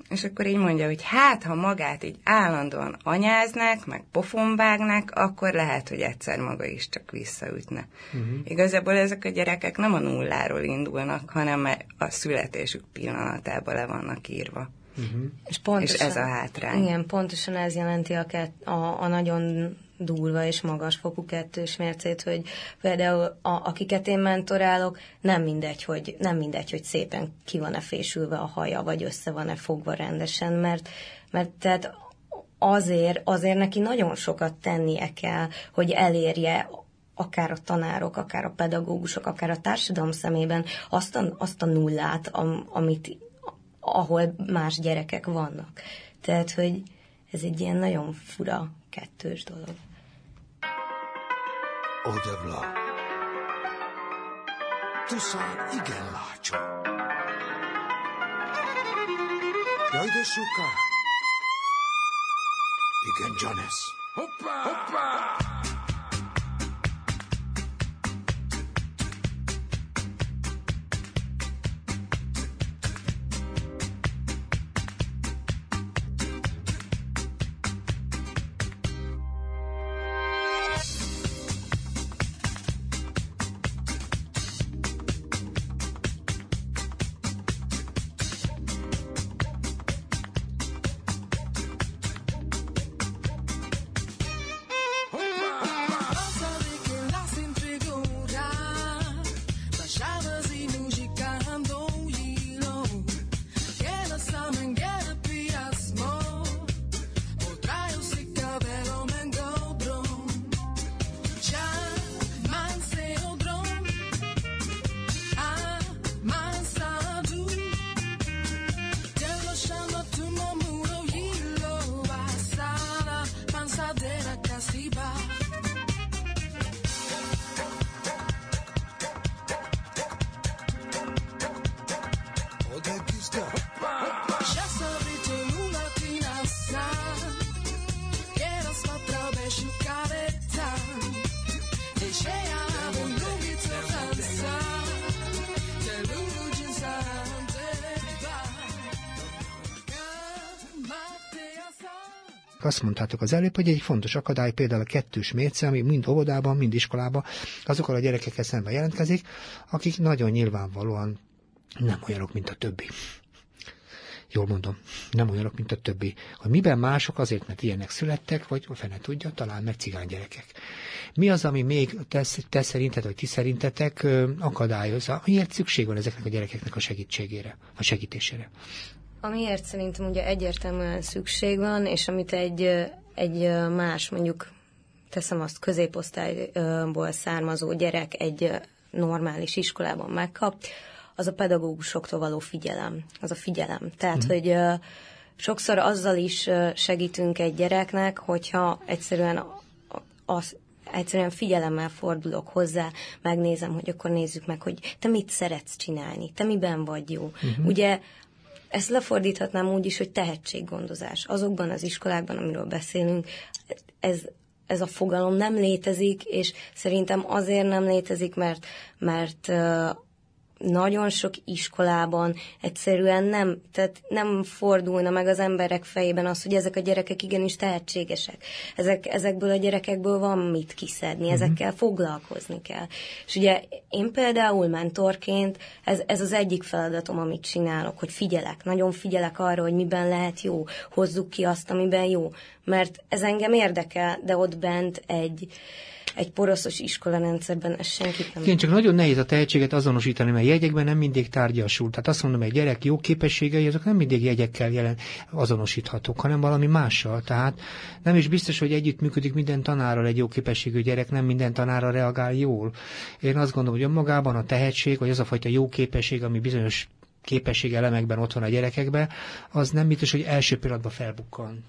És akkor így mondja, hogy hát, ha magát így állandóan anyáznak, meg pofonvágnak, akkor lehet, hogy egyszer maga is csak visszaütne. Uh-huh. Igazából ezek a gyerekek nem a nulláról indulnak, hanem a születésük pillanatában le vannak írva. Uh-huh. És, pontosan, és ez a hátrány. Igen, pontosan ez jelenti a, a, a nagyon durva és magas fokú kettős mércét, hogy például a, akiket én mentorálok, nem mindegy, hogy, nem mindegy, hogy szépen ki van-e fésülve a haja, vagy össze van-e fogva rendesen, mert, mert tehát azért, azért neki nagyon sokat tennie kell, hogy elérje akár a tanárok, akár a pedagógusok, akár a társadalom szemében azt a, azt a nullát, am, amit, ahol más gyerekek vannak. Tehát, hogy ez egy ilyen nagyon fura kettős dolog. Odevla. Tuszán igen lácsó. Jaj, de soká. Igen, Janes. Hoppá! Hoppá! Azt mondtátok az előbb, hogy egy fontos akadály például a kettős mérce, ami mind óvodában, mind iskolában azokkal a gyerekekkel szemben jelentkezik, akik nagyon nyilvánvalóan nem olyanok, mint a többi. Jól mondom, nem olyanok, mint a többi. Hogy miben mások azért, mert ilyenek születtek, vagy a fene tudja, talán meg cigány gyerekek. Mi az, ami még te, te szerinted, vagy ti szerintetek akadályozza? Miért szükség van ezeknek a gyerekeknek a segítségére, a segítésére? Amiért szerintem ugye egyértelműen szükség van, és amit egy, egy más mondjuk teszem azt középosztályból származó gyerek egy normális iskolában megkap, az a pedagógusoktól való figyelem. Az a figyelem. Tehát, mm. hogy sokszor azzal is segítünk egy gyereknek, hogyha egyszerűen az, egyszerűen figyelemmel fordulok hozzá, megnézem, hogy akkor nézzük meg, hogy te mit szeretsz csinálni, te miben vagy jó. Uh-huh. Ugye ezt lefordíthatnám úgy is, hogy tehetséggondozás. Azokban az iskolákban, amiről beszélünk, ez, ez a fogalom nem létezik, és szerintem azért nem létezik, mert, mert nagyon sok iskolában egyszerűen nem, tehát nem fordulna meg az emberek fejében az, hogy ezek a gyerekek igenis tehetségesek. Ezek, ezekből a gyerekekből van mit kiszedni, uh-huh. ezekkel foglalkozni kell. És ugye én például mentorként, ez, ez az egyik feladatom, amit csinálok, hogy figyelek, nagyon figyelek arra, hogy miben lehet jó, hozzuk ki azt, amiben jó. Mert ez engem érdekel, de ott bent egy, egy poroszos iskolarendszerben ez senkit nem... Igen, csak nagyon nehéz a tehetséget azonosítani, mert jegyekben nem mindig tárgyasul. Tehát azt mondom, egy gyerek jó képességei, azok nem mindig jegyekkel jelen azonosíthatók, hanem valami mással. Tehát nem is biztos, hogy együtt működik minden tanárral egy jó képességű gyerek, nem minden tanára reagál jól. Én azt gondolom, hogy önmagában a tehetség, vagy az a fajta jó képesség, ami bizonyos képesség elemekben ott van a gyerekekben, az nem biztos, hogy első pillanatban felbukkan.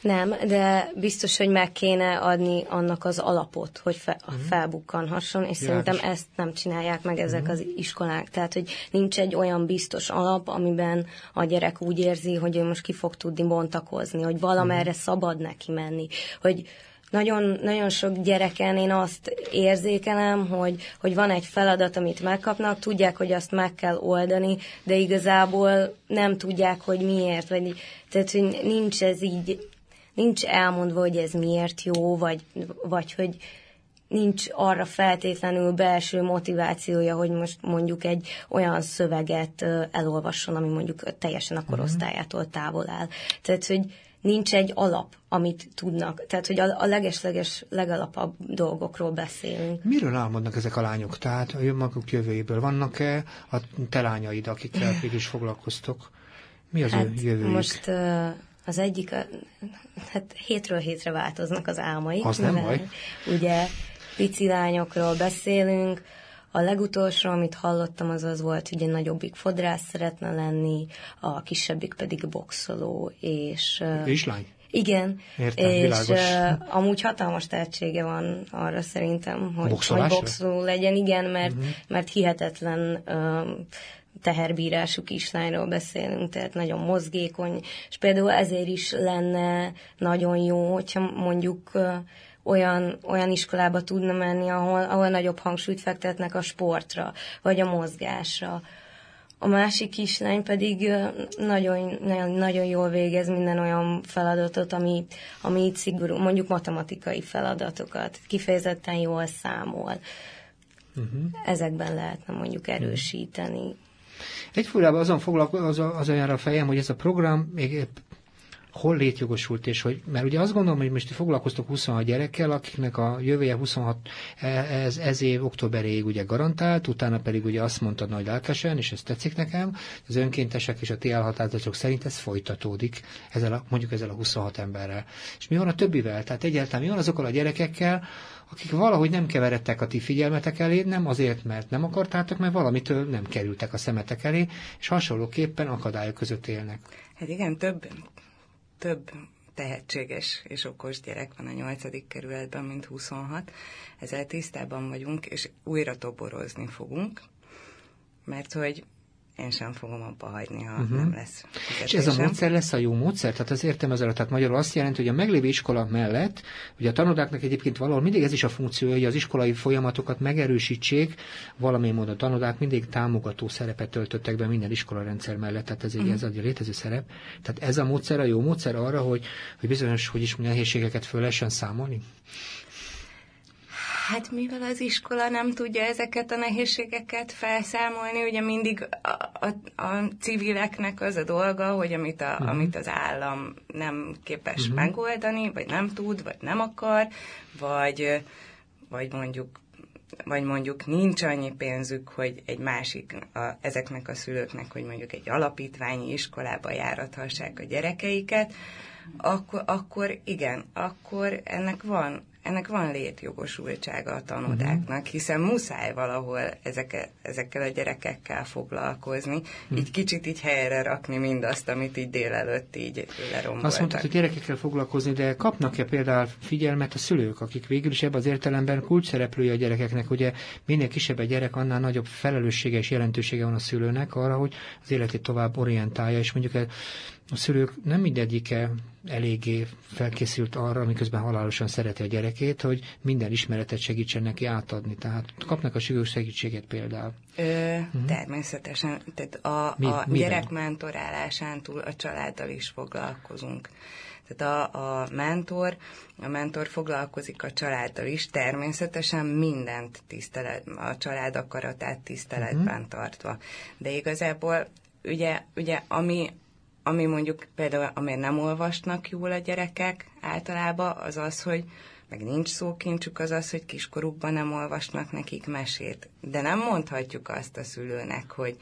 Nem, de biztos, hogy meg kéne adni annak az alapot, hogy fe, uh-huh. felbukkanhasson, és János. szerintem ezt nem csinálják meg ezek uh-huh. az iskolák. Tehát, hogy nincs egy olyan biztos alap, amiben a gyerek úgy érzi, hogy ő most ki fog tudni bontakozni, hogy valamerre uh-huh. szabad neki menni, hogy nagyon, nagyon sok gyereken én azt érzékelem, hogy, hogy van egy feladat, amit megkapnak, tudják, hogy azt meg kell oldani, de igazából nem tudják, hogy miért, vagy tehát, hogy nincs ez így nincs elmondva, hogy ez miért jó, vagy, vagy hogy nincs arra feltétlenül belső motivációja, hogy most mondjuk egy olyan szöveget elolvasson, ami mondjuk teljesen a korosztályától távol áll. Tehát, hogy nincs egy alap, amit tudnak. Tehát, hogy a, a legesleges, legalapabb dolgokról beszélünk. Miről álmodnak ezek a lányok? Tehát a maguk jövőjéből vannak-e a te lányaid, akikkel [SIGHS] is foglalkoztok? Mi az hát ő jövőjük? Most uh, az egyik, hát hétről hétre változnak az álmai. Az nem baj. Ugye pici lányokról beszélünk, a legutolsó, amit hallottam, az az volt, hogy egy nagyobbik fodrász szeretne lenni, a kisebbik pedig boxoló, és... És lány? Igen, Értem, és világos. uh, amúgy hatalmas tehetsége van arra szerintem, hogy, hogy boxoló legyen, igen, mert, uh-huh. mert hihetetlen uh, teherbírású kislányról beszélünk, tehát nagyon mozgékony, és például ezért is lenne nagyon jó, hogyha mondjuk olyan, olyan iskolába tudna menni, ahol, ahol nagyobb hangsúlyt fektetnek a sportra, vagy a mozgásra. A másik kislány pedig nagyon, nagyon, nagyon jól végez minden olyan feladatot, ami, ami itt szigorú, mondjuk matematikai feladatokat, kifejezetten jól számol. Uh-huh. Ezekben lehetne mondjuk erősíteni. Egyfúrában azon foglalkozom, az, az olyan a fejem, hogy ez a program még hol létjogosult, és hogy, mert ugye azt gondolom, hogy most foglalkoztok 26 gyerekkel, akiknek a jövője 26, e, ez, ez év októberéig ugye garantált, utána pedig ugye azt mondtad nagy lelkesen, és ez tetszik nekem, az önkéntesek és a ti elhatározatok szerint ez folytatódik, ezzel a, mondjuk ezzel a 26 emberrel. És mi van a többivel? Tehát egyáltalán mi van azokkal a gyerekekkel, akik valahogy nem keveredtek a ti figyelmetek elé, nem azért, mert nem akartátok, mert valamitől nem kerültek a szemetek elé, és hasonlóképpen akadályok között élnek. Hát igen, több, több tehetséges és okos gyerek van a nyolcadik kerületben, mint 26. Ezzel tisztában vagyunk, és újra toborozni fogunk, mert hogy én sem fogom abba hagyni, ha uh-huh. nem lesz fizetésem. És ez a módszer lesz a jó módszer? Tehát az értem ezzel, tehát magyarul azt jelenti, hogy a meglévő iskola mellett, ugye a tanodáknak egyébként valahol mindig ez is a funkciója, hogy az iskolai folyamatokat megerősítsék, valamilyen módon a tanodák mindig támogató szerepet töltöttek be minden iskola rendszer mellett, tehát ez egy, uh-huh. ez egy létező szerep. Tehát ez a módszer a jó módszer arra, hogy, hogy bizonyos, hogy is nehézségeket föl lehessen számolni? Hát mivel az iskola nem tudja ezeket a nehézségeket felszámolni, ugye mindig a, a, a civileknek az a dolga, hogy amit, a, uh-huh. amit az állam nem képes uh-huh. megoldani, vagy nem tud, vagy nem akar, vagy, vagy mondjuk vagy mondjuk nincs annyi pénzük, hogy egy másik, a, ezeknek a szülőknek, hogy mondjuk egy alapítványi iskolába járathassák a gyerekeiket, akkor, akkor igen, akkor ennek van ennek van létjogosultsága a tanodáknak, uh-huh. hiszen muszáj valahol ezeke, ezekkel a gyerekekkel foglalkozni, uh-huh. így kicsit így helyre rakni mindazt, amit így délelőtt így leromboltak. Azt mondtad, hogy gyerekekkel foglalkozni, de kapnak-e például figyelmet a szülők, akik végül is ebben az értelemben kulcsszereplője a gyerekeknek, ugye minél kisebb a gyerek, annál nagyobb felelőssége és jelentősége van a szülőnek arra, hogy az életét tovább orientálja, és mondjuk a szülők nem mindegyike eléggé felkészült arra, miközben halálosan szereti a gyerekét, hogy minden ismeretet segítsen neki átadni. Tehát kapnak a sürgős segítséget például. Ö, uh-huh. Természetesen. Tehát a, Mi, a gyerek mentorálásán túl a családdal is foglalkozunk. Tehát a, a mentor, a mentor foglalkozik a családdal is, természetesen mindent tisztelet, a család akaratát tiszteletben uh-huh. tartva. De igazából ugye, ugye ami, ami mondjuk például, amért nem olvasnak jól a gyerekek általában, az az, hogy meg nincs szókincsük, az az, hogy kiskorukban nem olvasnak nekik mesét. De nem mondhatjuk azt a szülőnek, hogy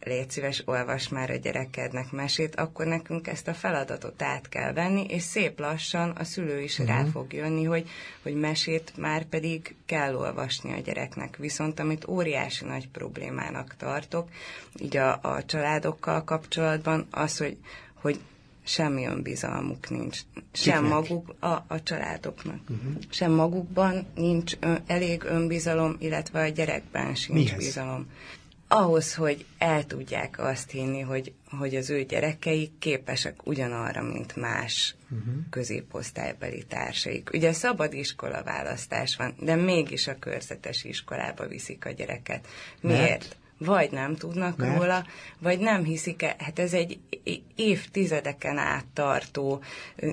légy szíves, olvas már a gyerekednek mesét, akkor nekünk ezt a feladatot át kell venni, és szép lassan a szülő is uh-huh. rá mhm. fog jönni, hogy, hogy mesét már pedig kell olvasni a gyereknek. Viszont amit óriási nagy problémának tartok, így a, a családokkal kapcsolatban, az, hogy, hogy semmi önbizalmuk nincs. Sem Kiknek? maguk a, a családoknak. Uh-huh. Sem magukban nincs ö, elég önbizalom, illetve a gyerekben sincs Mihez? bizalom ahhoz, hogy el tudják azt hinni, hogy, hogy az ő gyerekeik képesek ugyanarra, mint más uh-huh. középosztálybeli társaik. Ugye szabad iskola választás van, de mégis a körzetes iskolába viszik a gyereket. Miért? Mert? Vagy nem tudnak Mert? róla, vagy nem hiszik -e. Hát ez egy évtizedeken át tartó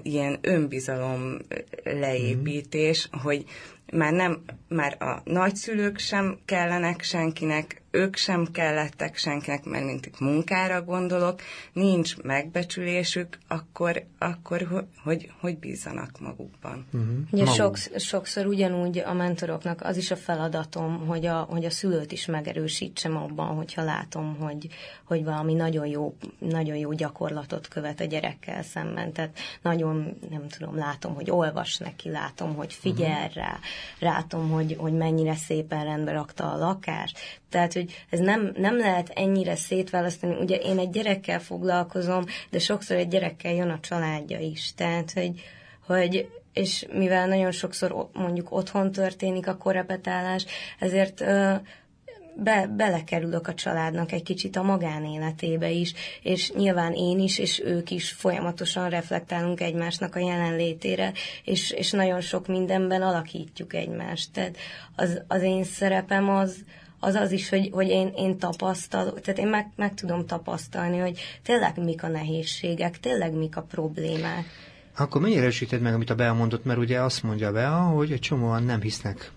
ilyen önbizalom leépítés, uh-huh. hogy már nem, már a nagyszülők sem kellenek senkinek, ők sem kellettek senkinek, mert mint munkára gondolok, nincs megbecsülésük, akkor, akkor hogy, hogy bízzanak magukban. Uh-huh. Ugye Maguk. sokszor, sokszor ugyanúgy a mentoroknak az is a feladatom, hogy a, hogy a szülőt is megerősítsem abban, hogyha látom, hogy, hogy valami nagyon jó, nagyon jó gyakorlatot követ a gyerekkel szemben. Tehát nagyon, nem tudom, látom, hogy olvas neki, látom, hogy figyel uh-huh. rá, látom, hogy, hogy mennyire szépen rendbe rakta a lakást. Tehát, hogy ez nem, nem lehet ennyire szétválasztani. Ugye én egy gyerekkel foglalkozom, de sokszor egy gyerekkel jön a családja is. Tehát, hogy, hogy és mivel nagyon sokszor mondjuk otthon történik a korrepetálás, ezért be, belekerülök a családnak egy kicsit a magánéletébe is, és nyilván én is, és ők is folyamatosan reflektálunk egymásnak a jelenlétére, és, és nagyon sok mindenben alakítjuk egymást. Tehát az, az én szerepem az, az az is, hogy, hogy én, én tapasztalom, tehát én meg, meg tudom tapasztalni, hogy tényleg mik a nehézségek, tényleg mik a problémák. Akkor mennyire erősíted meg, amit a Bea mondott, mert ugye azt mondja Bea, hogy egy csomóan nem hisznek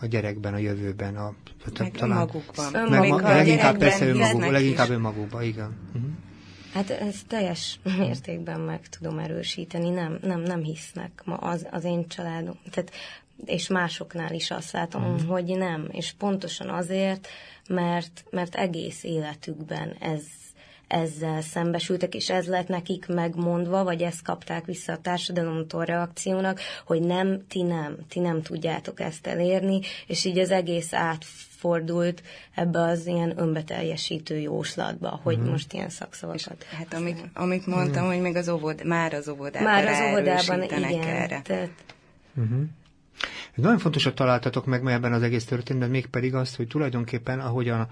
a gyerekben, a jövőben, a, meg talán, magukban. Meg, meg, leginkább persze önmagukban, leginkább önmagukban, igen. Uh-huh. Hát ezt teljes [LAUGHS] mértékben meg tudom erősíteni, nem, nem, nem hisznek ma az, az én családom. Tehát és másoknál is azt látom, mm. hogy nem. És pontosan azért, mert, mert egész életükben ez, ezzel szembesültek, és ez lett nekik megmondva, vagy ezt kapták vissza a társadalomtól reakciónak, hogy nem, ti nem, ti nem tudjátok ezt elérni, és így az egész átfordult ebbe az ilyen önbeteljesítő jóslatba, hogy mm. most ilyen szakszavakat. És, hát amit, amit mondtam, mm. hogy még az óvod, már az óvodában Már az óvodában, igen. Erre. Tehát, mm-hmm. Nagyon fontosat találtatok meg ebben az egész történetben, mégpedig azt, hogy tulajdonképpen ahogyan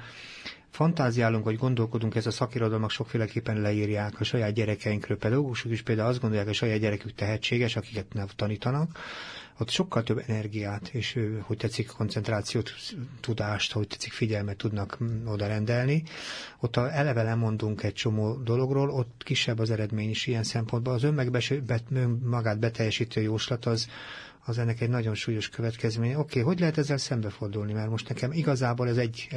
fantáziálunk, vagy gondolkodunk, ez a szakirodalmak sokféleképpen leírják a saját gyerekeinkről. Pedagógusok is például azt gondolják, hogy a saját gyerekük tehetséges, akiket nem tanítanak, ott sokkal több energiát, és hogy tetszik koncentrációt, tudást, hogy tetszik figyelmet tudnak oda rendelni. Ott a eleve lemondunk egy csomó dologról, ott kisebb az eredmény is ilyen szempontból. Az önmagát beteljesítő jóslat az, az ennek egy nagyon súlyos következménye. Oké, okay, hogy lehet ezzel szembefordulni? Mert most nekem igazából ez egy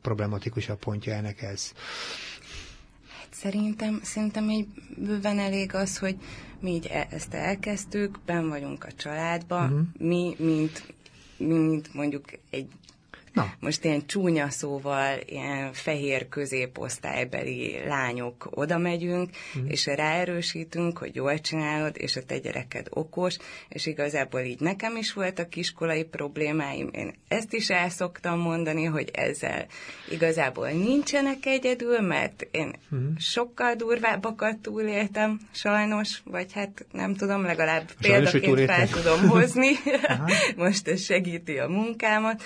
legproblematikusabb pontja ennek ez. Hát szerintem, szerintem így bőven elég az, hogy mi így e- ezt elkezdtük, ben vagyunk a családban, uh-huh. mi, mint, mi, mint mondjuk egy Na. Most ilyen csúnya szóval, ilyen fehér középosztálybeli lányok oda megyünk, mm. és ráerősítünk, hogy jól csinálod, és a te gyereked okos, és igazából így nekem is voltak iskolai problémáim, én ezt is el szoktam mondani, hogy ezzel igazából nincsenek egyedül, mert én mm. sokkal durvábbakat túléltem, sajnos, vagy hát nem tudom, legalább példaként fel tudom hozni, [LAUGHS] [LAUGHS] most ez segíti a munkámat,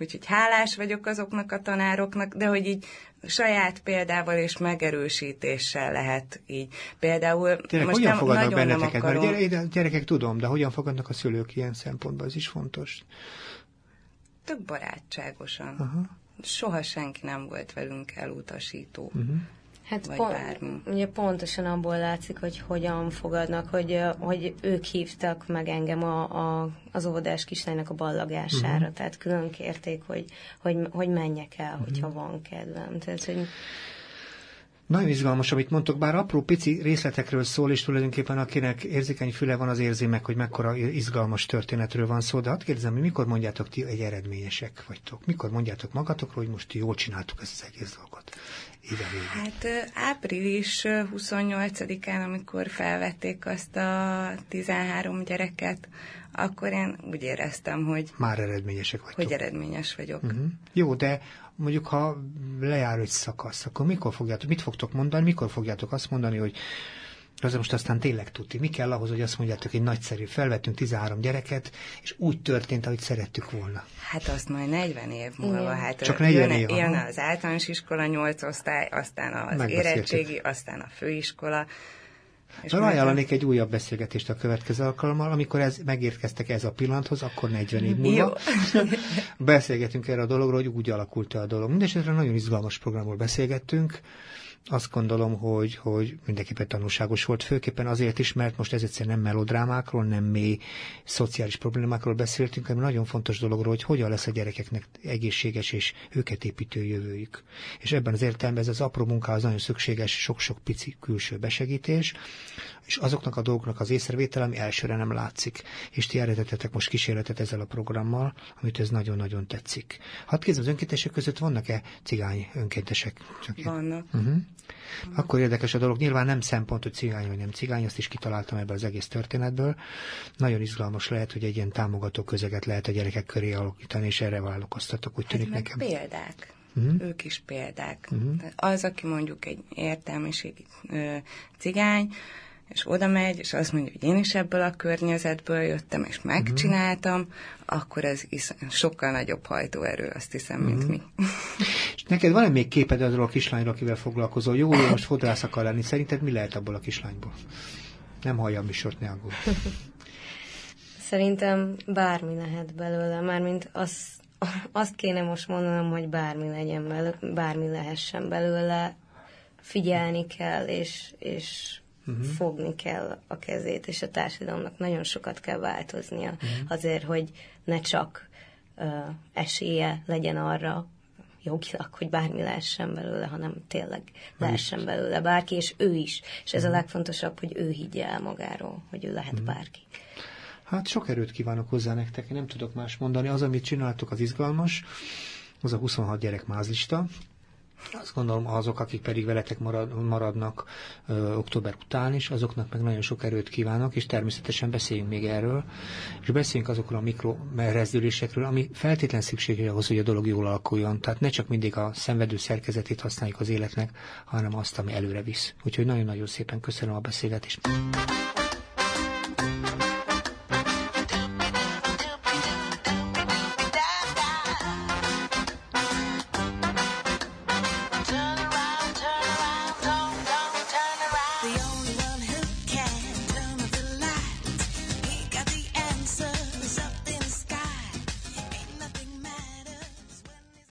úgyhogy hálás vagyok azoknak a tanároknak, de hogy így saját példával és megerősítéssel lehet így. Például Tényleg, most hogyan nem, fogadnak nagyon benneteket? Nem akarom... Mert gyere, gyerekek tudom, de hogyan fogadnak a szülők ilyen szempontból? Ez is fontos. Tök barátságosan. Aha. Soha senki nem volt velünk elutasító. Uh-huh. Hát vagy pont, bármi. Ugye pontosan abból látszik, hogy hogyan fogadnak, hogy, hogy ők hívtak meg engem a, a, az óvodás kislánynak a ballagására, uh-huh. tehát külön kérték, hogy, hogy, hogy menjek el, uh-huh. hogyha van kedvem. Tehát, hogy nagyon izgalmas, amit mondtok, bár apró pici részletekről szól, és tulajdonképpen akinek érzékeny füle van, az érzi meg, hogy mekkora izgalmas történetről van szó, de hát kérdezem, hogy mikor mondjátok ti egy eredményesek vagytok? Mikor mondjátok magatokról, hogy most jól csináltuk ezt az egész dolgot? Hát április 28-án, amikor felvették azt a 13 gyereket, akkor én úgy éreztem, hogy... Már eredményesek vagytok. Hogy eredményes vagyok. Uh-huh. Jó, de mondjuk ha lejár egy szakasz, akkor mikor fogjátok, mit fogtok mondani, mikor fogjátok azt mondani, hogy az most aztán tényleg tudti. Mi kell ahhoz, hogy azt mondjátok, hogy nagyszerű, felvettünk 13 gyereket, és úgy történt, ahogy szerettük volna. Hát azt majd 40 év múlva. Hát Csak 40 jön, év. Jön az általános iskola 8 osztály, aztán az érettségi, aztán a főiskola. És ajánlanék egy újabb beszélgetést a következő alkalommal, amikor ez, megérkeztek ez a pillanathoz, akkor 40 év múlva. [LAUGHS] Beszélgetünk erre a dologról, hogy úgy alakult -e a dolog. Mindenesetre nagyon izgalmas programról beszélgettünk azt gondolom, hogy, hogy mindenképpen tanulságos volt, főképpen azért is, mert most ez egyszer nem melodrámákról, nem mély szociális problémákról beszéltünk, hanem nagyon fontos dologról, hogy hogyan lesz a gyerekeknek egészséges és őket építő jövőjük. És ebben az értelemben ez az apró munkához nagyon szükséges sok-sok pici külső besegítés, és azoknak a dolgoknak az észrevétel, ami elsőre nem látszik. És ti eredetetek most kísérletet ezzel a programmal, amit ez nagyon-nagyon tetszik. Hát kérdezem, az önkéntesek között vannak-e cigány önkéntesek? Csak vannak. Uh-huh. Akkor érdekes a dolog. Nyilván nem szempont, hogy cigány vagy nem cigány, azt is kitaláltam ebből az egész történetből. Nagyon izgalmas lehet, hogy egy ilyen támogató közeget lehet a gyerekek köré alakítani, és erre vállalkoztatok, úgy hát tűnik nekem. példák. Uh-huh. Ők is példák. Uh-huh. Az, aki mondjuk egy értelmiségi ö, cigány, és oda megy, és azt mondja, hogy én is ebből a környezetből jöttem, és megcsináltam, uh-huh. akkor ez is sokkal nagyobb hajtóerő, azt hiszem, mint uh-huh. mi. [LAUGHS] Neked van-e még képed arról a kislányról, akivel foglalkozol? Jó, hogy most fodrász akar lenni. Szerinted mi lehet abból a kislányból? Nem hallja a műsort, ne aggódj. [LAUGHS] Szerintem bármi lehet belőle, mármint az, azt kéne most mondanom, hogy bármi legyen belőle, bármi lehessen belőle, figyelni kell, és, és uh-huh. fogni kell a kezét, és a társadalomnak nagyon sokat kell változnia uh-huh. azért, hogy ne csak uh, esélye legyen arra, jogilag, hogy bármi lehessen belőle, hanem tényleg lehessen belőle bárki, és ő is. És ez a mhm. legfontosabb, hogy ő higgye el magáról, hogy ő lehet bárki. Hát sok erőt kívánok hozzá nektek, én nem tudok más mondani. Az, amit csináltok, az izgalmas. Az a 26 gyerek mázlista, azt gondolom azok, akik pedig veletek marad, maradnak ö, október után is, azoknak meg nagyon sok erőt kívánok, és természetesen beszéljünk még erről, és beszéljünk azokról a mikrorezdülésekről, ami feltétlen szükséges ahhoz, hogy a dolog jól alakuljon. Tehát ne csak mindig a szenvedő szerkezetét használjuk az életnek, hanem azt, ami előre visz. Úgyhogy nagyon-nagyon szépen köszönöm a beszélgetést.